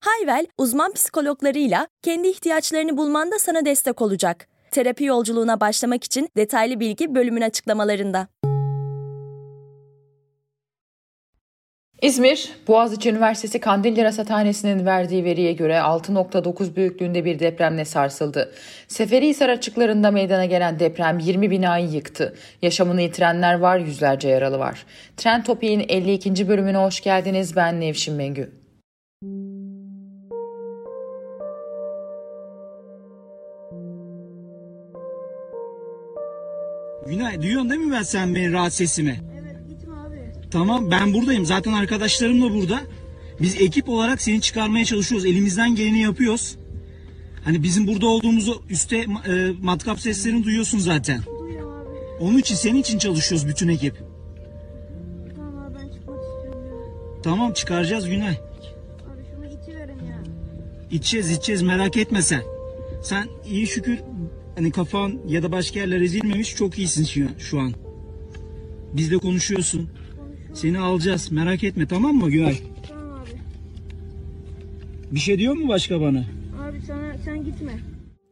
Hayvel, uzman psikologlarıyla kendi ihtiyaçlarını bulmanda sana destek olacak. Terapi yolculuğuna başlamak için detaylı bilgi bölümün açıklamalarında. İzmir, Boğaziçi Üniversitesi Kandilli Rasathanesi'nin verdiği veriye göre 6.9 büyüklüğünde bir depremle sarsıldı. Seferihisar açıklarında meydana gelen deprem 20 binayı yıktı. Yaşamını yitirenler var, yüzlerce yaralı var. Trend Topi'nin 52. bölümüne hoş geldiniz. Ben Nevşin Mengü. Günay duyuyorsun değil mi ben sen beni rahat sesimi? Evet gitme abi. Tamam ben buradayım. Zaten arkadaşlarım da burada. Biz ekip olarak seni çıkarmaya çalışıyoruz. Elimizden geleni yapıyoruz. Hani bizim burada olduğumuzu üstte e, matkap seslerini duyuyorsun zaten. Duyuyorum abi. Onun için senin için çalışıyoruz bütün ekip. Tamam abi ben çıkmak istiyorum ya. Tamam çıkaracağız Günay. Abi şunu itiverin ya. İçeceğiz içeceğiz merak etme sen. Sen iyi şükür hani kafan ya da başka yerler ezilmemiş çok iyisin şu, şu an. Bizle konuşuyorsun. Seni alacağız merak etme tamam mı Günay? Tamam abi. Bir şey diyor mu başka bana? Abi sana sen gitme.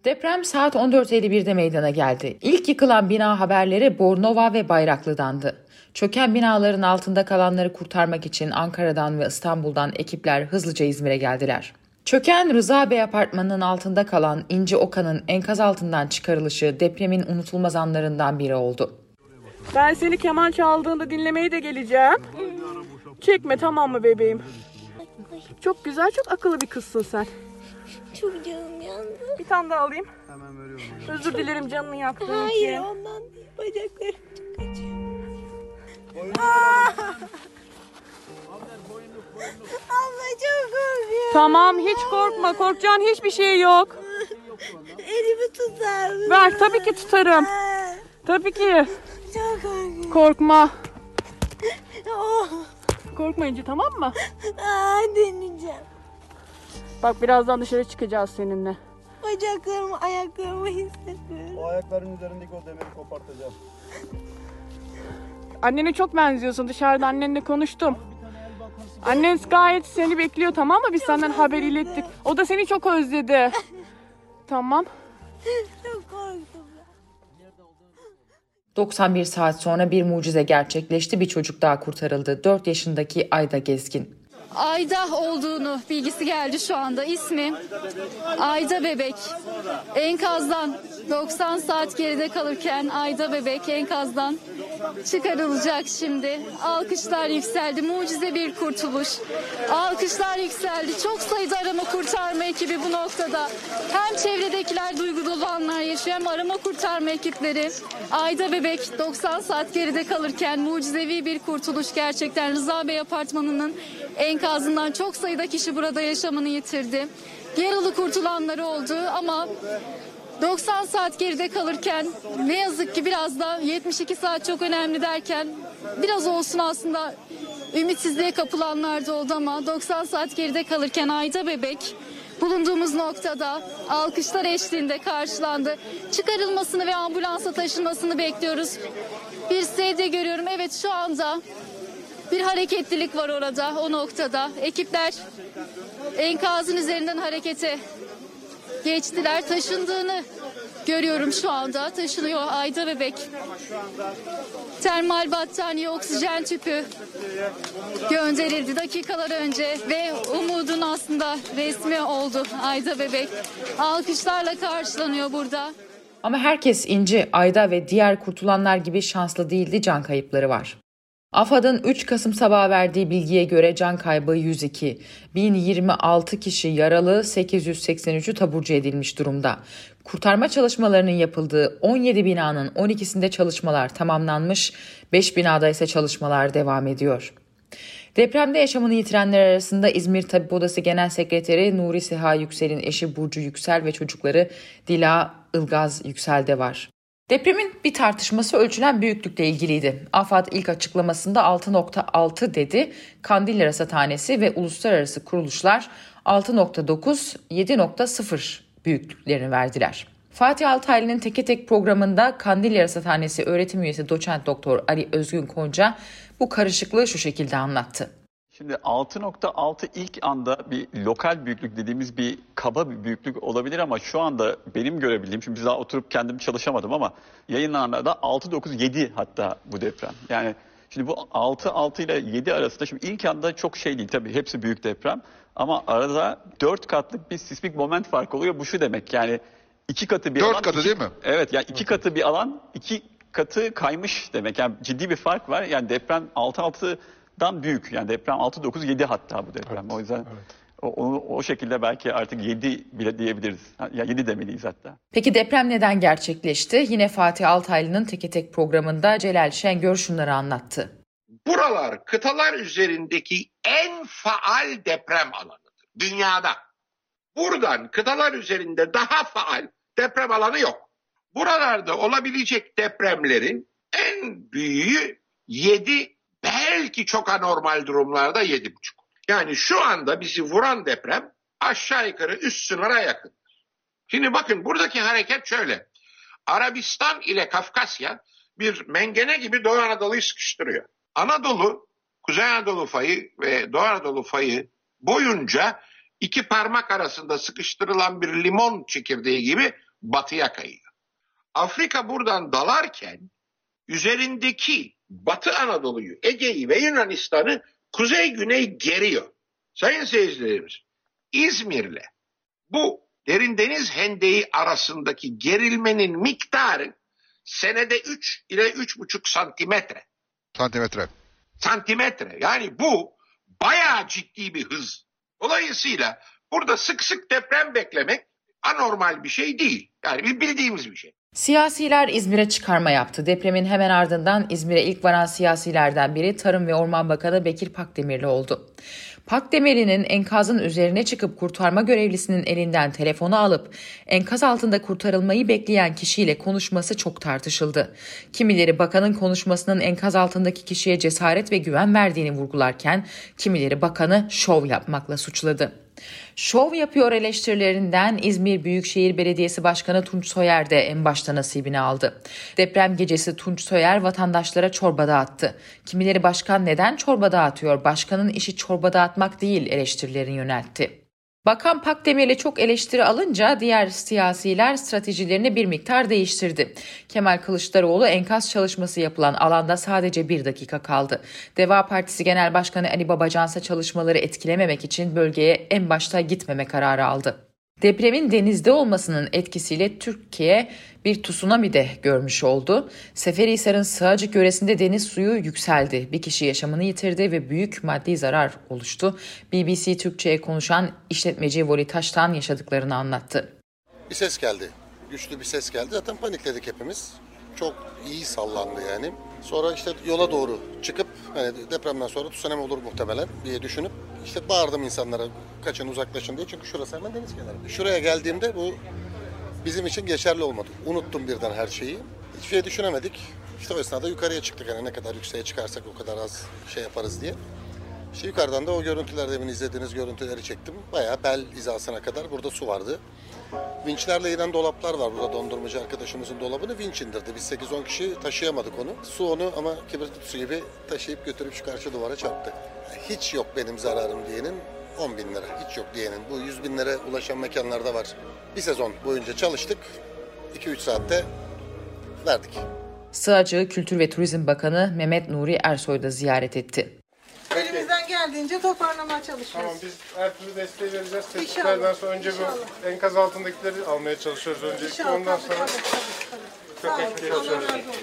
Deprem saat 14.51'de meydana geldi. İlk yıkılan bina haberleri Bornova ve Bayraklı'dandı. Çöken binaların altında kalanları kurtarmak için Ankara'dan ve İstanbul'dan ekipler hızlıca İzmir'e geldiler. Çöken Rıza Bey apartmanının altında kalan İnci Okan'ın enkaz altından çıkarılışı depremin unutulmaz anlarından biri oldu. Ben seni keman çaldığında dinlemeye de geleceğim. Çekme tamam mı bebeğim? Çok güzel, çok akıllı bir kızsın sen. Çok canım yandı. Bir tane daha alayım. Hemen veriyorum. Özür dilerim canını yaktığım Hayır için. ondan değil. Bacaklarım çok acıyor. Çok korkuyorum. Tamam hiç korkma. Korkacağın hiçbir şey yok. Elimi tutar mısın? Ver tabii ki tutarım. Tabii ki. Çok korkuyorum. Korkma. Oh. Korkma İnci tamam mı? Aa, deneyeceğim. Bak birazdan dışarı çıkacağız seninle. Bacaklarımı, ayaklarımı hissediyorum. O ayakların üzerindeki o demiri kopartacağım. Annene çok benziyorsun. Dışarıda annenle konuştum. Annen gayet seni bekliyor tamam mı? Biz senden haber ilettik. O da seni çok özledi. Tamam. Çok korktum. 91 saat sonra bir mucize gerçekleşti. Bir çocuk daha kurtarıldı. 4 yaşındaki Ayda Gezgin. Ayda olduğunu bilgisi geldi şu anda. İsmi Ayda Bebek. Enkazdan 90 saat geride kalırken Ayda Bebek enkazdan çıkarılacak şimdi. Alkışlar yükseldi. Mucize bir kurtuluş. Alkışlar yükseldi. Çok sayıda arama kurtarma ekibi bu noktada. Hem çevredekiler duygu dolu anlar yaşıyor hem arama kurtarma ekipleri. Ayda Bebek 90 saat geride kalırken mucizevi bir kurtuluş gerçekten Rıza Bey apartmanının enkazından çok sayıda kişi burada yaşamını yitirdi. Yaralı kurtulanları oldu ama 90 saat geride kalırken ne yazık ki biraz da 72 saat çok önemli derken biraz olsun aslında ümitsizliğe kapılanlar da oldu ama 90 saat geride kalırken Ayda Bebek bulunduğumuz noktada alkışlar eşliğinde karşılandı. Çıkarılmasını ve ambulansa taşınmasını bekliyoruz. Bir sedye görüyorum. Evet şu anda bir hareketlilik var orada o noktada. Ekipler enkazın üzerinden harekete geçtiler. Taşındığını görüyorum şu anda. Taşınıyor Ayda Bebek. Termal battaniye, oksijen tüpü gönderildi dakikalar önce ve umudun aslında resmi oldu Ayda Bebek. Alkışlarla karşılanıyor burada. Ama herkes İnci, Ayda ve diğer kurtulanlar gibi şanslı değildi can kayıpları var. AFAD'ın 3 Kasım sabahı verdiği bilgiye göre can kaybı 102, 1026 kişi yaralı, 883'ü taburcu edilmiş durumda. Kurtarma çalışmalarının yapıldığı 17 binanın 12'sinde çalışmalar tamamlanmış, 5 binada ise çalışmalar devam ediyor. Depremde yaşamını yitirenler arasında İzmir Tabip Odası Genel Sekreteri Nuri Seha Yüksel'in eşi Burcu Yüksel ve çocukları Dila Ilgaz Yüksel de var. Depremin bir tartışması ölçülen büyüklükle ilgiliydi. AFAD ilk açıklamasında 6.6 dedi. Kandilli Rasathanesi ve uluslararası kuruluşlar 6.9, 7.0 büyüklüklerini verdiler. Fatih Altaylı'nın teke tek programında Kandilli Rasathanesi öğretim üyesi doçent doktor Ali Özgün Konca bu karışıklığı şu şekilde anlattı. Şimdi 6.6 ilk anda bir lokal büyüklük dediğimiz bir kaba bir büyüklük olabilir ama şu anda benim görebildiğim, şimdi biz daha oturup kendim çalışamadım ama yayınlananlarda 6.9-7 hatta bu deprem. Yani şimdi bu 6, 6 ile 7 arasında şimdi ilk anda çok şey değil tabii hepsi büyük deprem ama arada 4 katlık bir sismik moment farkı oluyor. Bu şu demek yani iki katı bir Dört alan. katı iki- değil mi? Evet yani iki katı bir alan iki katı kaymış demek. Yani ciddi bir fark var. Yani deprem 6.6'dan büyük. Yani deprem 6.9 7 hatta bu deprem. o yüzden o, onu- o şekilde belki artık 7 bile diyebiliriz. Ya 7 demeliyiz hatta. Peki deprem neden gerçekleşti? Yine Fatih Altaylı'nın teke tek programında Celal Şengör şunları anlattı. Buralar kıtalar üzerindeki en faal deprem alanıdır dünyada. Buradan kıtalar üzerinde daha faal deprem alanı yok. Buralarda olabilecek depremlerin en büyüğü 7 belki çok anormal durumlarda 7,5. Yani şu anda bizi vuran deprem aşağı yukarı üst sınıra yakın. Şimdi bakın buradaki hareket şöyle. Arabistan ile Kafkasya bir mengene gibi Doğu Anadolu'yu sıkıştırıyor. Anadolu, Kuzey Anadolu fayı ve Doğu Anadolu fayı boyunca iki parmak arasında sıkıştırılan bir limon çekirdeği gibi batıya kayıyor. Afrika buradan dalarken üzerindeki Batı Anadolu'yu, Ege'yi ve Yunanistan'ı kuzey güney geriyor. Sayın seyircilerimiz, İzmir'le bu derin deniz hendeği arasındaki gerilmenin miktarı senede 3 ile 3,5 santimetre. Santimetre. Santimetre. Yani bu bayağı ciddi bir hız. Dolayısıyla burada sık sık deprem beklemek anormal bir şey değil. Yani bir bildiğimiz bir şey. Siyasiler İzmir'e çıkarma yaptı. Depremin hemen ardından İzmir'e ilk varan siyasilerden biri Tarım ve Orman Bakanı Bekir Pakdemirli oldu. Pakdemirli'nin enkazın üzerine çıkıp kurtarma görevlisinin elinden telefonu alıp enkaz altında kurtarılmayı bekleyen kişiyle konuşması çok tartışıldı. Kimileri bakanın konuşmasının enkaz altındaki kişiye cesaret ve güven verdiğini vurgularken kimileri bakanı şov yapmakla suçladı. Şov yapıyor eleştirilerinden İzmir Büyükşehir Belediyesi Başkanı Tunç Soyer de en başta nasibini aldı. Deprem gecesi Tunç Soyer vatandaşlara çorba dağıttı. Kimileri başkan neden çorba dağıtıyor? Başkanın işi çorba dağıtmak değil eleştirilerini yöneltti. Bakan Pakdemir'le çok eleştiri alınca diğer siyasiler stratejilerini bir miktar değiştirdi. Kemal Kılıçdaroğlu enkaz çalışması yapılan alanda sadece bir dakika kaldı. Deva Partisi Genel Başkanı Ali Babacansa çalışmaları etkilememek için bölgeye en başta gitmeme kararı aldı. Depremin denizde olmasının etkisiyle Türkiye bir tsunami de görmüş oldu. Seferihisar'ın Sığacık yöresinde deniz suyu yükseldi. Bir kişi yaşamını yitirdi ve büyük maddi zarar oluştu. BBC Türkçe'ye konuşan işletmeci Voli Taş'tan yaşadıklarını anlattı. Bir ses geldi. Güçlü bir ses geldi. Zaten panikledik hepimiz. Çok iyi sallandı yani. Sonra işte yola doğru çıkıp hani depremden sonra tsunami olur muhtemelen diye düşünüp işte bağırdım insanlara kaçın uzaklaşın diye. Çünkü şurası hemen deniz kenarı. Şuraya geldiğimde bu bizim için geçerli olmadı. Unuttum birden her şeyi. Hiçbir şey düşünemedik. İşte o esnada yukarıya çıktık. Yani ne kadar yükseğe çıkarsak o kadar az şey yaparız diye. İşte yukarıdan da o görüntüler demin izlediğiniz görüntüleri çektim. Bayağı bel hizasına kadar burada su vardı. Vinçlerle inen dolaplar var. Burada dondurmacı arkadaşımızın dolabını vinç indirdi. Biz 8-10 kişi taşıyamadık onu. Su onu ama kibrit kutusu gibi taşıyıp götürüp şu karşı duvara çarptı. Hiç yok benim zararım diyenin 10 bin lira. Hiç yok diyenin. Bu 100 bin lira ulaşan mekanlarda var. Bir sezon boyunca çalıştık. 2-3 saatte verdik. Sığacığı Kültür ve Turizm Bakanı Mehmet Nuri Ersoy da ziyaret etti. Geldiğince toparlamaya çalışıyoruz. Tamam biz her türlü desteği vereceğiz. Tespitlerden sonra önce bu enkaz altındakileri almaya çalışıyoruz öncelikle. İnşallah, Ondan tabii, sonra tabii, tabii, tabii. çok Sağ olun, Allah çalışıyoruz. razı olsun.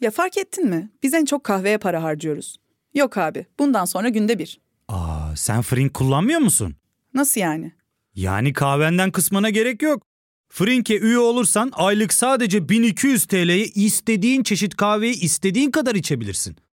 Ya fark ettin mi? Biz en çok kahveye para harcıyoruz. Yok abi, bundan sonra günde bir. Aa, sen Frink kullanmıyor musun? Nasıl yani? Yani kahvenden kısmına gerek yok. Frink'e üye olursan aylık sadece 1200 TL'ye istediğin çeşit kahveyi istediğin kadar içebilirsin.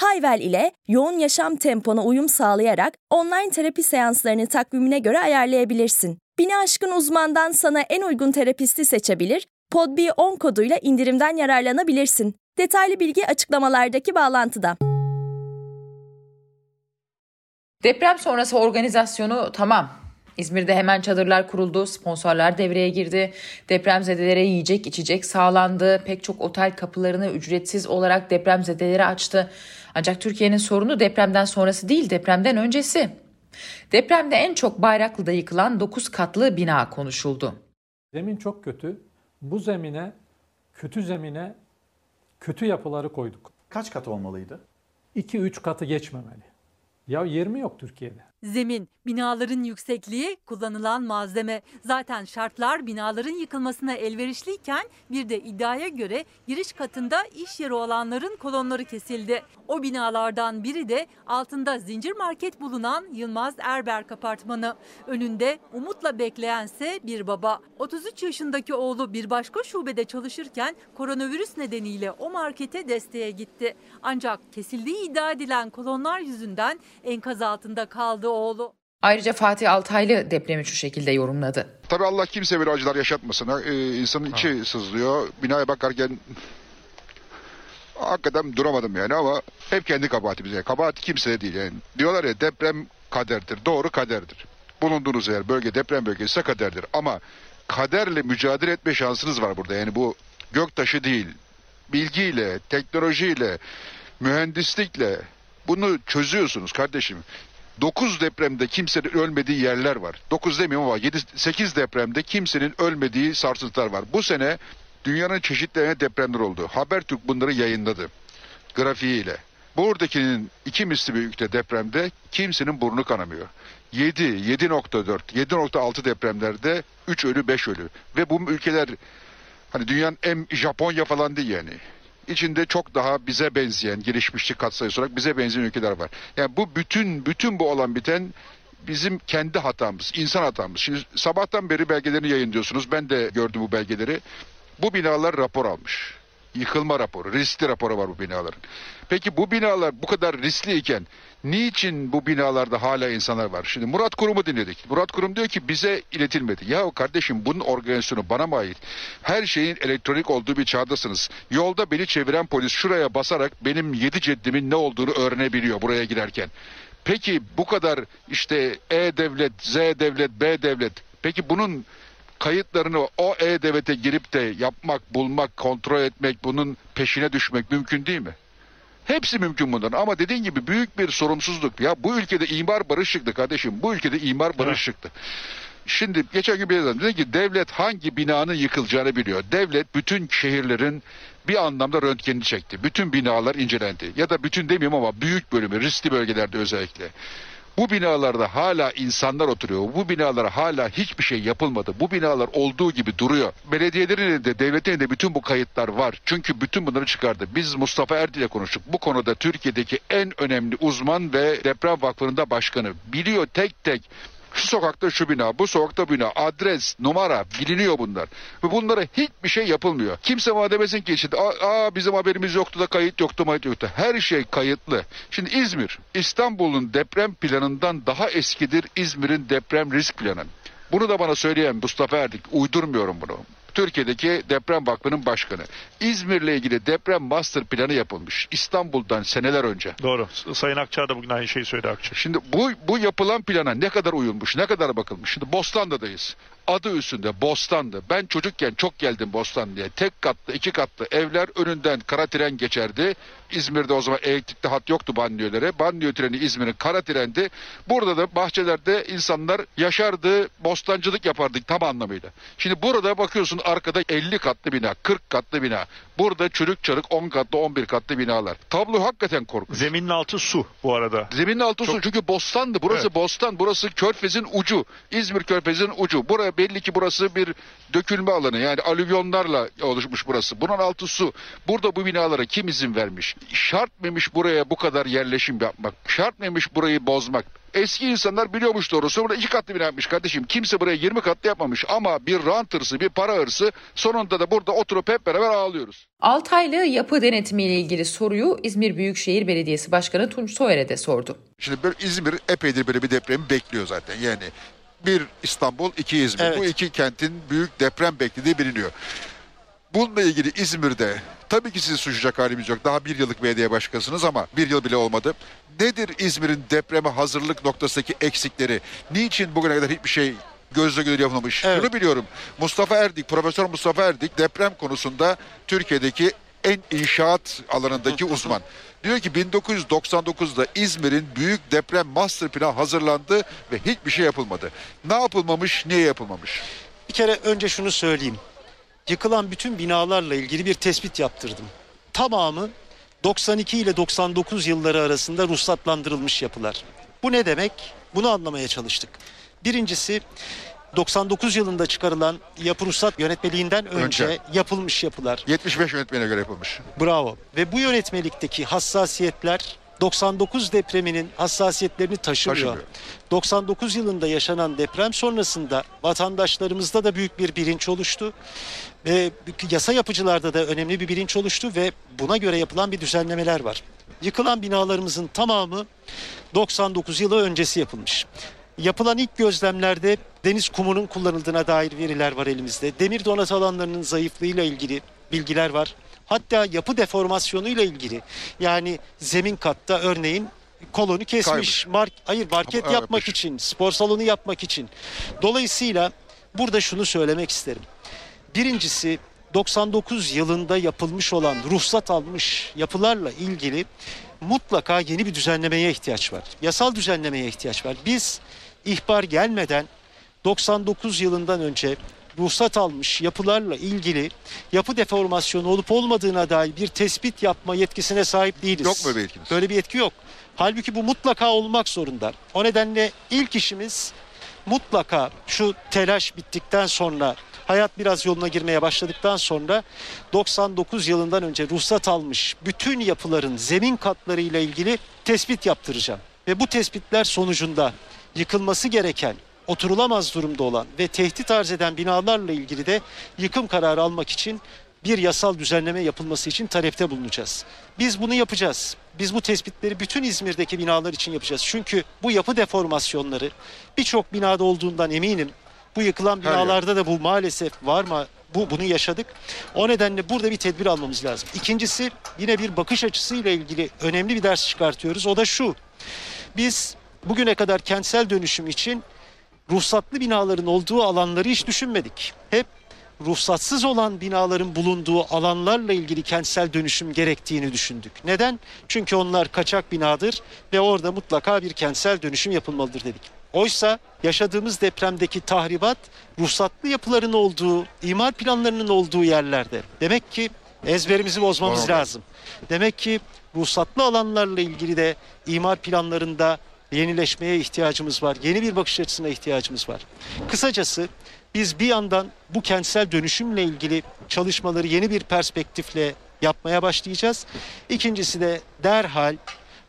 Hayvel ile yoğun yaşam tempona uyum sağlayarak online terapi seanslarını takvimine göre ayarlayabilirsin. Bini aşkın uzmandan sana en uygun terapisti seçebilir, podb10 koduyla indirimden yararlanabilirsin. Detaylı bilgi açıklamalardaki bağlantıda. Deprem sonrası organizasyonu tamam. İzmir'de hemen çadırlar kuruldu, sponsorlar devreye girdi, depremzedelere yiyecek içecek sağlandı, pek çok otel kapılarını ücretsiz olarak depremzedelere açtı. Ancak Türkiye'nin sorunu depremden sonrası değil, depremden öncesi. Depremde en çok Bayraklı'da yıkılan 9 katlı bina konuşuldu. Zemin çok kötü. Bu zemine, kötü zemine kötü yapıları koyduk. Kaç kat olmalıydı? 2-3 katı geçmemeli. Ya yer mi yok Türkiye'de? Zemin, binaların yüksekliği, kullanılan malzeme. Zaten şartlar binaların yıkılmasına elverişliyken bir de iddiaya göre giriş katında iş yeri olanların kolonları kesildi. O binalardan biri de altında zincir market bulunan Yılmaz Erberk apartmanı. Önünde umutla bekleyense bir baba. 33 yaşındaki oğlu bir başka şubede çalışırken koronavirüs nedeniyle o markete desteğe gitti. Ancak kesildiği iddia edilen kolonlar yüzünden enkaz altında kaldı oğlu. Ayrıca Fatih Altaylı depremi şu şekilde yorumladı. Tabii Allah kimse böyle acılar yaşatmasın. Ee, insanın içi sızlıyor. Binaya bakarken hakikaten duramadım yani ama hep kendi kabahatimiz. Yani. Kabahat kimse değil yani. Diyorlar ya deprem kaderdir. Doğru kaderdir. Bulunduğunuz yer bölge deprem bölgesi ise kaderdir. Ama kaderle mücadele etme şansınız var burada. Yani bu göktaşı değil. Bilgiyle, teknolojiyle, mühendislikle bunu çözüyorsunuz kardeşim. 9 depremde kimsenin ölmediği yerler var. 9 demiyorum ama 7 8 depremde kimsenin ölmediği sarsıntılar var. Bu sene dünyanın çeşitli depremler oldu. Habertürk bunları yayınladı. Grafiğiyle. Buradakinin iki misli büyükte depremde kimsenin burnu kanamıyor. 7, 7.4, 7.6 depremlerde 3 ölü 5 ölü. Ve bu ülkeler hani dünyanın en Japonya falan değil yani içinde çok daha bize benzeyen gelişmişlik katsayısı olarak bize benzeyen ülkeler var. Yani bu bütün bütün bu olan biten bizim kendi hatamız, insan hatamız. Şimdi sabahtan beri belgelerini yayınlıyorsunuz. Ben de gördüm bu belgeleri. Bu binalar rapor almış. Yıkılma raporu, riskli raporu var bu binaların. Peki bu binalar bu kadar riskli iken niçin bu binalarda hala insanlar var? Şimdi Murat Kurum'u dinledik. Murat Kurum diyor ki bize iletilmedi. Ya kardeşim bunun organizasyonu bana mı ait? Her şeyin elektronik olduğu bir çağdasınız. Yolda beni çeviren polis şuraya basarak benim yedi ceddimin ne olduğunu öğrenebiliyor buraya girerken. Peki bu kadar işte E-Devlet, Z-Devlet, B-Devlet. Peki bunun kayıtlarını o E-Devlet'e girip de yapmak, bulmak, kontrol etmek, bunun peşine düşmek mümkün değil mi? Hepsi mümkün bunların ama dediğin gibi büyük bir sorumsuzluk. Ya bu ülkede imar barış çıktı kardeşim. Bu ülkede imar barış çıktı. Şimdi geçen gün bir yazdım. Dedi ki devlet hangi binanın yıkılacağını biliyor. Devlet bütün şehirlerin bir anlamda röntgenini çekti. Bütün binalar incelendi. Ya da bütün demiyorum ama büyük bölümü riskli bölgelerde özellikle. Bu binalarda hala insanlar oturuyor. Bu binalara hala hiçbir şey yapılmadı. Bu binalar olduğu gibi duruyor. Belediyelerin de devletin de bütün bu kayıtlar var. Çünkü bütün bunları çıkardı. Biz Mustafa Erdi ile konuştuk. Bu konuda Türkiye'deki en önemli uzman ve deprem vakfında başkanı. Biliyor tek tek şu sokakta şu bina, bu sokakta bina, adres, numara biliniyor bunlar. Ve bunlara hiçbir şey yapılmıyor. Kimse bana demesin ki işte aa bizim haberimiz yoktu da kayıt yoktu kayıt yoktu. Her şey kayıtlı. Şimdi İzmir, İstanbul'un deprem planından daha eskidir İzmir'in deprem risk planı. Bunu da bana söyleyen Mustafa Erdik. Uydurmuyorum bunu. Türkiye'deki Deprem Vakfı'nın başkanı. İzmir'le ilgili deprem master planı yapılmış. İstanbul'dan seneler önce. Doğru. Sayın Akçar da bugün aynı şeyi söyledi Akçar. Şimdi bu, bu yapılan plana ne kadar uyulmuş, ne kadar bakılmış. Şimdi Bostanlı'dayız. Adı üstünde Bostan'dı. Ben çocukken çok geldim Bostan diye. Tek katlı, iki katlı evler önünden kara tren geçerdi. İzmir'de o zaman elektrikli hat yoktu banliyölere. Banliyö treni İzmir'in kara trendi. Burada da bahçelerde insanlar yaşardı, bostancılık yapardık tam anlamıyla. Şimdi burada bakıyorsun arkada 50 katlı bina, 40 katlı bina. Burada çürük çarık 10 katlı, 11 katlı binalar. Tablo hakikaten korkunç. Zeminin altı su bu arada. Zeminin altı su çünkü bostandı. Burası Evet. bostan. Burası körfezin ucu. İzmir körfezin ucu. Buraya belli ki burası bir dökülme alanı. Yani alüvyonlarla oluşmuş burası. Bunun altı su. Burada bu binalara kim izin vermiş? Şart mıymış buraya bu kadar yerleşim yapmak? Şart mıymış burayı bozmak? Eski insanlar biliyormuş doğrusu. Burada iki katlı bina yapmış kardeşim. Kimse buraya 20 katlı yapmamış. Ama bir rant hırsı, bir para hırsı sonunda da burada oturup hep beraber ağlıyoruz. Altaylı yapı denetimi ile ilgili soruyu İzmir Büyükşehir Belediyesi Başkanı Tunç Soyer'e de sordu. Şimdi böyle İzmir epeydir böyle bir depremi bekliyor zaten. Yani bir İstanbul, iki İzmir. Bu iki kentin büyük deprem beklediği biliniyor. Bununla ilgili İzmir'de tabii ki sizi suçlayacak halimiz yok. Daha bir yıllık belediye başkanısınız ama bir yıl bile olmadı. Nedir İzmir'in depreme hazırlık noktasındaki eksikleri? Niçin bugüne kadar hiçbir şey gözle görülür yapılmamış? Şunu biliyorum. Mustafa Erdik, Profesör Mustafa Erdik deprem konusunda Türkiye'deki en inşaat alanındaki uzman. Diyor ki 1999'da İzmir'in büyük deprem master planı hazırlandı ve hiçbir şey yapılmadı. Ne yapılmamış, niye yapılmamış? Bir kere önce şunu söyleyeyim. Yıkılan bütün binalarla ilgili bir tespit yaptırdım. Tamamı 92 ile 99 yılları arasında ruhsatlandırılmış yapılar. Bu ne demek? Bunu anlamaya çalıştık. Birincisi 99 yılında çıkarılan yapı ruhsat yönetmeliğinden önce, Önce. yapılmış yapılar. 75 yönetmene göre yapılmış. Bravo. Ve bu yönetmelikteki hassasiyetler 99 depreminin hassasiyetlerini taşımıyor. Taşımıyor. 99 yılında yaşanan deprem sonrasında vatandaşlarımızda da büyük bir bilinç oluştu. Ve yasa yapıcılarda da önemli bir bilinç oluştu ve buna göre yapılan bir düzenlemeler var. Yıkılan binalarımızın tamamı 99 yılı öncesi yapılmış. Yapılan ilk gözlemlerde deniz kumunun kullanıldığına dair veriler var elimizde. Demir donat alanlarının zayıflığıyla ilgili bilgiler var. Hatta yapı deformasyonuyla ilgili yani zemin katta örneğin kolonu kesmiş. Mark, hayır market Ama- yapmak için, spor salonu yapmak için. Dolayısıyla burada şunu söylemek isterim. Birincisi 99 yılında yapılmış olan ruhsat almış yapılarla ilgili mutlaka yeni bir düzenlemeye ihtiyaç var. Yasal düzenlemeye ihtiyaç var. Biz ihbar gelmeden 99 yılından önce ruhsat almış yapılarla ilgili yapı deformasyonu olup olmadığına dair bir tespit yapma yetkisine sahip değiliz. Yok mu öyle yetkiniz? Böyle bir yetki yok. Halbuki bu mutlaka olmak zorunda. O nedenle ilk işimiz mutlaka şu telaş bittikten sonra hayat biraz yoluna girmeye başladıktan sonra 99 yılından önce ruhsat almış bütün yapıların zemin katları ile ilgili tespit yaptıracağım. Ve bu tespitler sonucunda yıkılması gereken oturulamaz durumda olan ve tehdit arz eden binalarla ilgili de yıkım kararı almak için bir yasal düzenleme yapılması için talepte bulunacağız. Biz bunu yapacağız. Biz bu tespitleri bütün İzmir'deki binalar için yapacağız. Çünkü bu yapı deformasyonları birçok binada olduğundan eminim. Bu yıkılan binalarda da bu maalesef var mı? Bu bunu yaşadık. O nedenle burada bir tedbir almamız lazım. İkincisi yine bir bakış açısıyla ilgili önemli bir ders çıkartıyoruz. O da şu. Biz bugüne kadar kentsel dönüşüm için ruhsatlı binaların olduğu alanları hiç düşünmedik. Hep ruhsatsız olan binaların bulunduğu alanlarla ilgili kentsel dönüşüm gerektiğini düşündük. Neden? Çünkü onlar kaçak binadır ve orada mutlaka bir kentsel dönüşüm yapılmalıdır dedik. Oysa yaşadığımız depremdeki tahribat ruhsatlı yapıların olduğu, imar planlarının olduğu yerlerde. Demek ki ezberimizi bozmamız Doğru. lazım. Demek ki ruhsatlı alanlarla ilgili de imar planlarında yenileşmeye ihtiyacımız var. Yeni bir bakış açısına ihtiyacımız var. Kısacası biz bir yandan bu kentsel dönüşümle ilgili çalışmaları yeni bir perspektifle yapmaya başlayacağız. İkincisi de derhal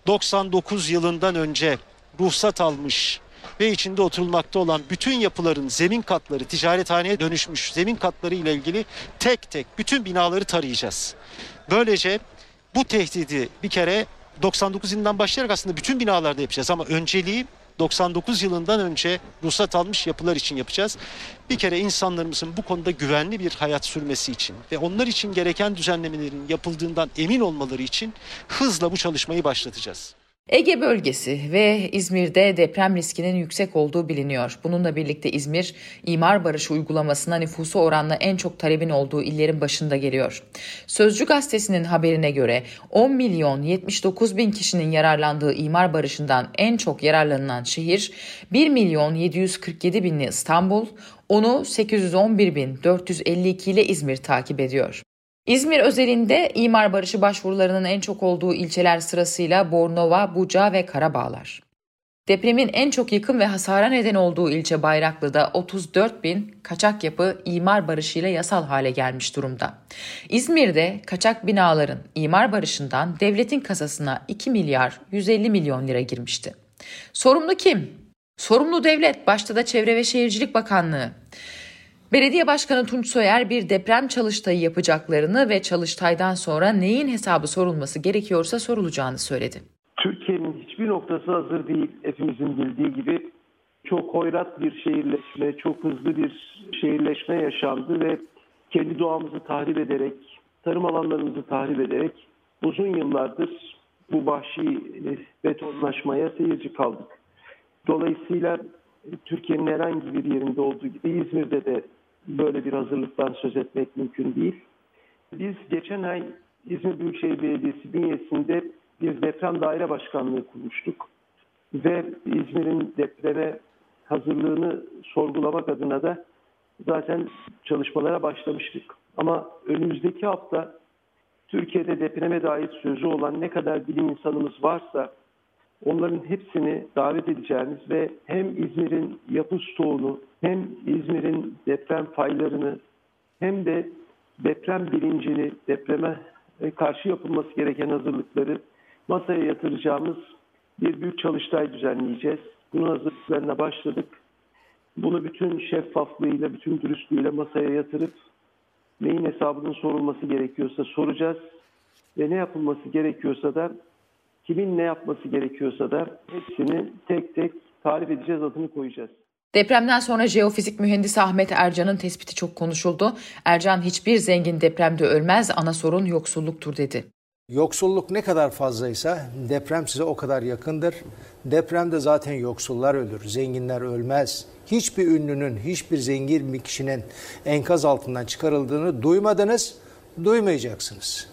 99 yılından önce ruhsat almış ve içinde oturulmakta olan bütün yapıların zemin katları ticarethaneye dönüşmüş zemin katları ile ilgili tek tek bütün binaları tarayacağız. Böylece bu tehdidi bir kere 99 yılından başlayarak aslında bütün binalarda yapacağız ama önceliği 99 yılından önce ruhsat almış yapılar için yapacağız. Bir kere insanlarımızın bu konuda güvenli bir hayat sürmesi için ve onlar için gereken düzenlemelerin yapıldığından emin olmaları için hızla bu çalışmayı başlatacağız. Ege bölgesi ve İzmir'de deprem riskinin yüksek olduğu biliniyor. Bununla birlikte İzmir, imar barışı uygulamasına nüfusu oranla en çok talebin olduğu illerin başında geliyor. Sözcü gazetesinin haberine göre 10 milyon 79 bin kişinin yararlandığı imar barışından en çok yararlanılan şehir 1 milyon 747 binli İstanbul, onu 811 bin 452 ile İzmir takip ediyor. İzmir özelinde imar barışı başvurularının en çok olduğu ilçeler sırasıyla Bornova, Buca ve Karabağlar. Depremin en çok yıkım ve hasara neden olduğu ilçe Bayraklı'da 34 bin kaçak yapı imar barışıyla yasal hale gelmiş durumda. İzmir'de kaçak binaların imar barışından devletin kasasına 2 milyar 150 milyon lira girmişti. Sorumlu kim? Sorumlu devlet, başta da Çevre ve Şehircilik Bakanlığı. Belediye Başkanı Tunç Soyer bir deprem çalıştayı yapacaklarını ve çalıştaydan sonra neyin hesabı sorulması gerekiyorsa sorulacağını söyledi. Türkiye'nin hiçbir noktası hazır değil. Hepimizin bildiği gibi çok hoyrat bir şehirleşme, çok hızlı bir şehirleşme yaşandı ve kendi doğamızı tahrip ederek, tarım alanlarımızı tahrip ederek uzun yıllardır bu vahşi betonlaşmaya seyirci kaldık. Dolayısıyla Türkiye'nin herhangi bir yerinde olduğu gibi İzmir'de de böyle bir hazırlıktan söz etmek mümkün değil. Biz geçen ay İzmir Büyükşehir Belediyesi bünyesinde bir deprem daire başkanlığı kurmuştuk. Ve İzmir'in depreme hazırlığını sorgulamak adına da zaten çalışmalara başlamıştık. Ama önümüzdeki hafta Türkiye'de depreme dair sözü olan ne kadar bilim insanımız varsa onların hepsini davet edeceğimiz ve hem İzmir'in yapı stoğunu hem İzmir'in deprem faylarını hem de deprem bilincini, depreme karşı yapılması gereken hazırlıkları masaya yatıracağımız bir büyük çalıştay düzenleyeceğiz. Bunun hazırlıklarına başladık. Bunu bütün şeffaflığıyla, bütün dürüstlüğüyle masaya yatırıp neyin hesabının sorulması gerekiyorsa soracağız ve ne yapılması gerekiyorsa da kimin ne yapması gerekiyorsa da hepsini tek tek tarif edeceğiz, adını koyacağız. Depremden sonra jeofizik mühendisi Ahmet Ercan'ın tespiti çok konuşuldu. Ercan hiçbir zengin depremde ölmez, ana sorun yoksulluktur dedi. Yoksulluk ne kadar fazlaysa deprem size o kadar yakındır. Depremde zaten yoksullar ölür, zenginler ölmez. Hiçbir ünlünün, hiçbir zengin bir kişinin enkaz altından çıkarıldığını duymadınız, duymayacaksınız.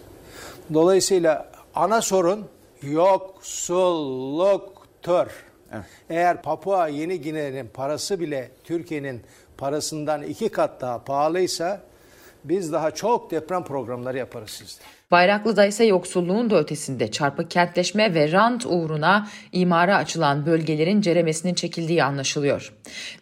Dolayısıyla ana sorun yoksulluktur. Evet. Eğer Papua Yeni Gine'nin parası bile Türkiye'nin parasından iki kat daha pahalıysa biz daha çok deprem programları yaparız sizde. Bayraklı'da ise yoksulluğun da ötesinde çarpık kentleşme ve rant uğruna imara açılan bölgelerin ceremesinin çekildiği anlaşılıyor.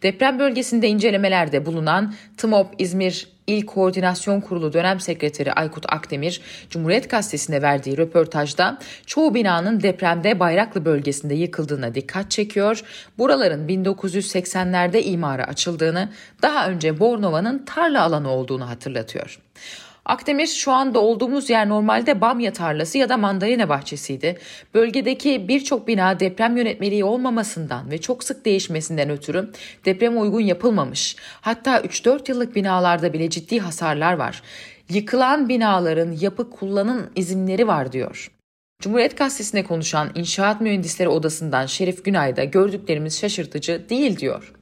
Deprem bölgesinde incelemelerde bulunan TMOP İzmir İl Koordinasyon Kurulu dönem sekreteri Aykut Akdemir, Cumhuriyet Gazetesi'ne verdiği röportajda çoğu binanın depremde Bayraklı bölgesinde yıkıldığına dikkat çekiyor. Buraların 1980'lerde imara açıldığını, daha önce Bornova'nın tarla alanı olduğunu hatırlatıyor. Akdemir şu anda olduğumuz yer normalde bamya tarlası ya da mandalina bahçesiydi. Bölgedeki birçok bina deprem yönetmeliği olmamasından ve çok sık değişmesinden ötürü deprem uygun yapılmamış. Hatta 3-4 yıllık binalarda bile ciddi hasarlar var. Yıkılan binaların yapı kullanım izinleri var diyor. Cumhuriyet Gazetesi'ne konuşan İnşaat Mühendisleri Odası'ndan Şerif Günay da gördüklerimiz şaşırtıcı değil diyor.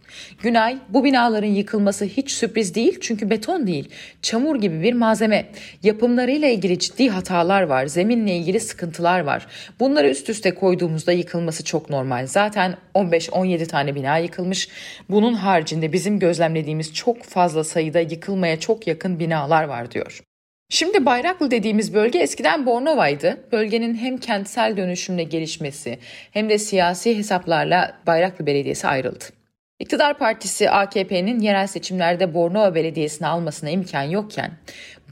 Günay, bu binaların yıkılması hiç sürpriz değil çünkü beton değil, çamur gibi bir malzeme. Yapımlarıyla ilgili ciddi hatalar var, zeminle ilgili sıkıntılar var. Bunları üst üste koyduğumuzda yıkılması çok normal. Zaten 15-17 tane bina yıkılmış. Bunun haricinde bizim gözlemlediğimiz çok fazla sayıda yıkılmaya çok yakın binalar var diyor. Şimdi Bayraklı dediğimiz bölge eskiden Bornova'ydı. Bölgenin hem kentsel dönüşümle gelişmesi hem de siyasi hesaplarla Bayraklı Belediyesi ayrıldı. İktidar Partisi AKP'nin yerel seçimlerde Bornova Belediyesi'ni almasına imkan yokken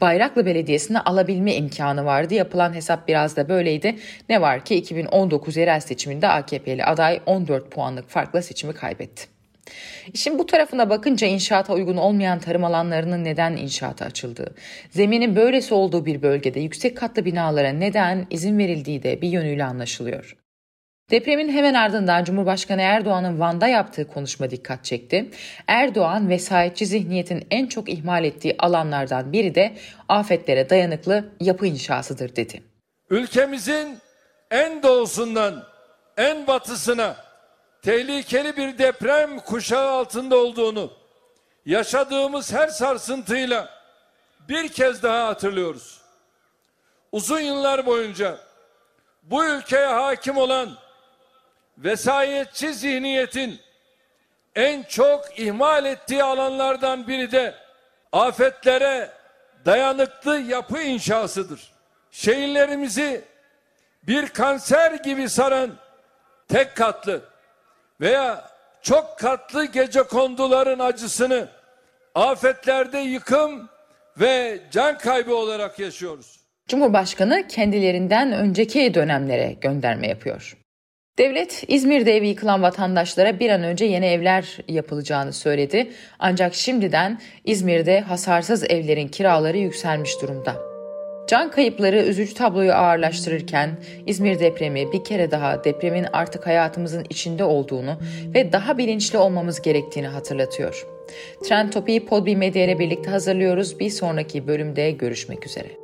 Bayraklı Belediyesi'ni alabilme imkanı vardı. Yapılan hesap biraz da böyleydi. Ne var ki 2019 yerel seçiminde AKP'li aday 14 puanlık farkla seçimi kaybetti. İşin bu tarafına bakınca inşaata uygun olmayan tarım alanlarının neden inşaata açıldığı, zeminin böylesi olduğu bir bölgede yüksek katlı binalara neden izin verildiği de bir yönüyle anlaşılıyor. Depremin hemen ardından Cumhurbaşkanı Erdoğan'ın Van'da yaptığı konuşma dikkat çekti. Erdoğan vesayetçi zihniyetin en çok ihmal ettiği alanlardan biri de afetlere dayanıklı yapı inşasıdır dedi. Ülkemizin en doğusundan en batısına tehlikeli bir deprem kuşağı altında olduğunu yaşadığımız her sarsıntıyla bir kez daha hatırlıyoruz. Uzun yıllar boyunca bu ülkeye hakim olan vesayetçi zihniyetin en çok ihmal ettiği alanlardan biri de afetlere dayanıklı yapı inşasıdır. Şehirlerimizi bir kanser gibi saran tek katlı veya çok katlı gece konduların acısını afetlerde yıkım ve can kaybı olarak yaşıyoruz. Cumhurbaşkanı kendilerinden önceki dönemlere gönderme yapıyor. Devlet İzmir'de evi yıkılan vatandaşlara bir an önce yeni evler yapılacağını söyledi. Ancak şimdiden İzmir'de hasarsız evlerin kiraları yükselmiş durumda. Can kayıpları üzücü tabloyu ağırlaştırırken İzmir depremi bir kere daha depremin artık hayatımızın içinde olduğunu ve daha bilinçli olmamız gerektiğini hatırlatıyor. Trend Topi'yi Podbi Medya ile birlikte hazırlıyoruz. Bir sonraki bölümde görüşmek üzere.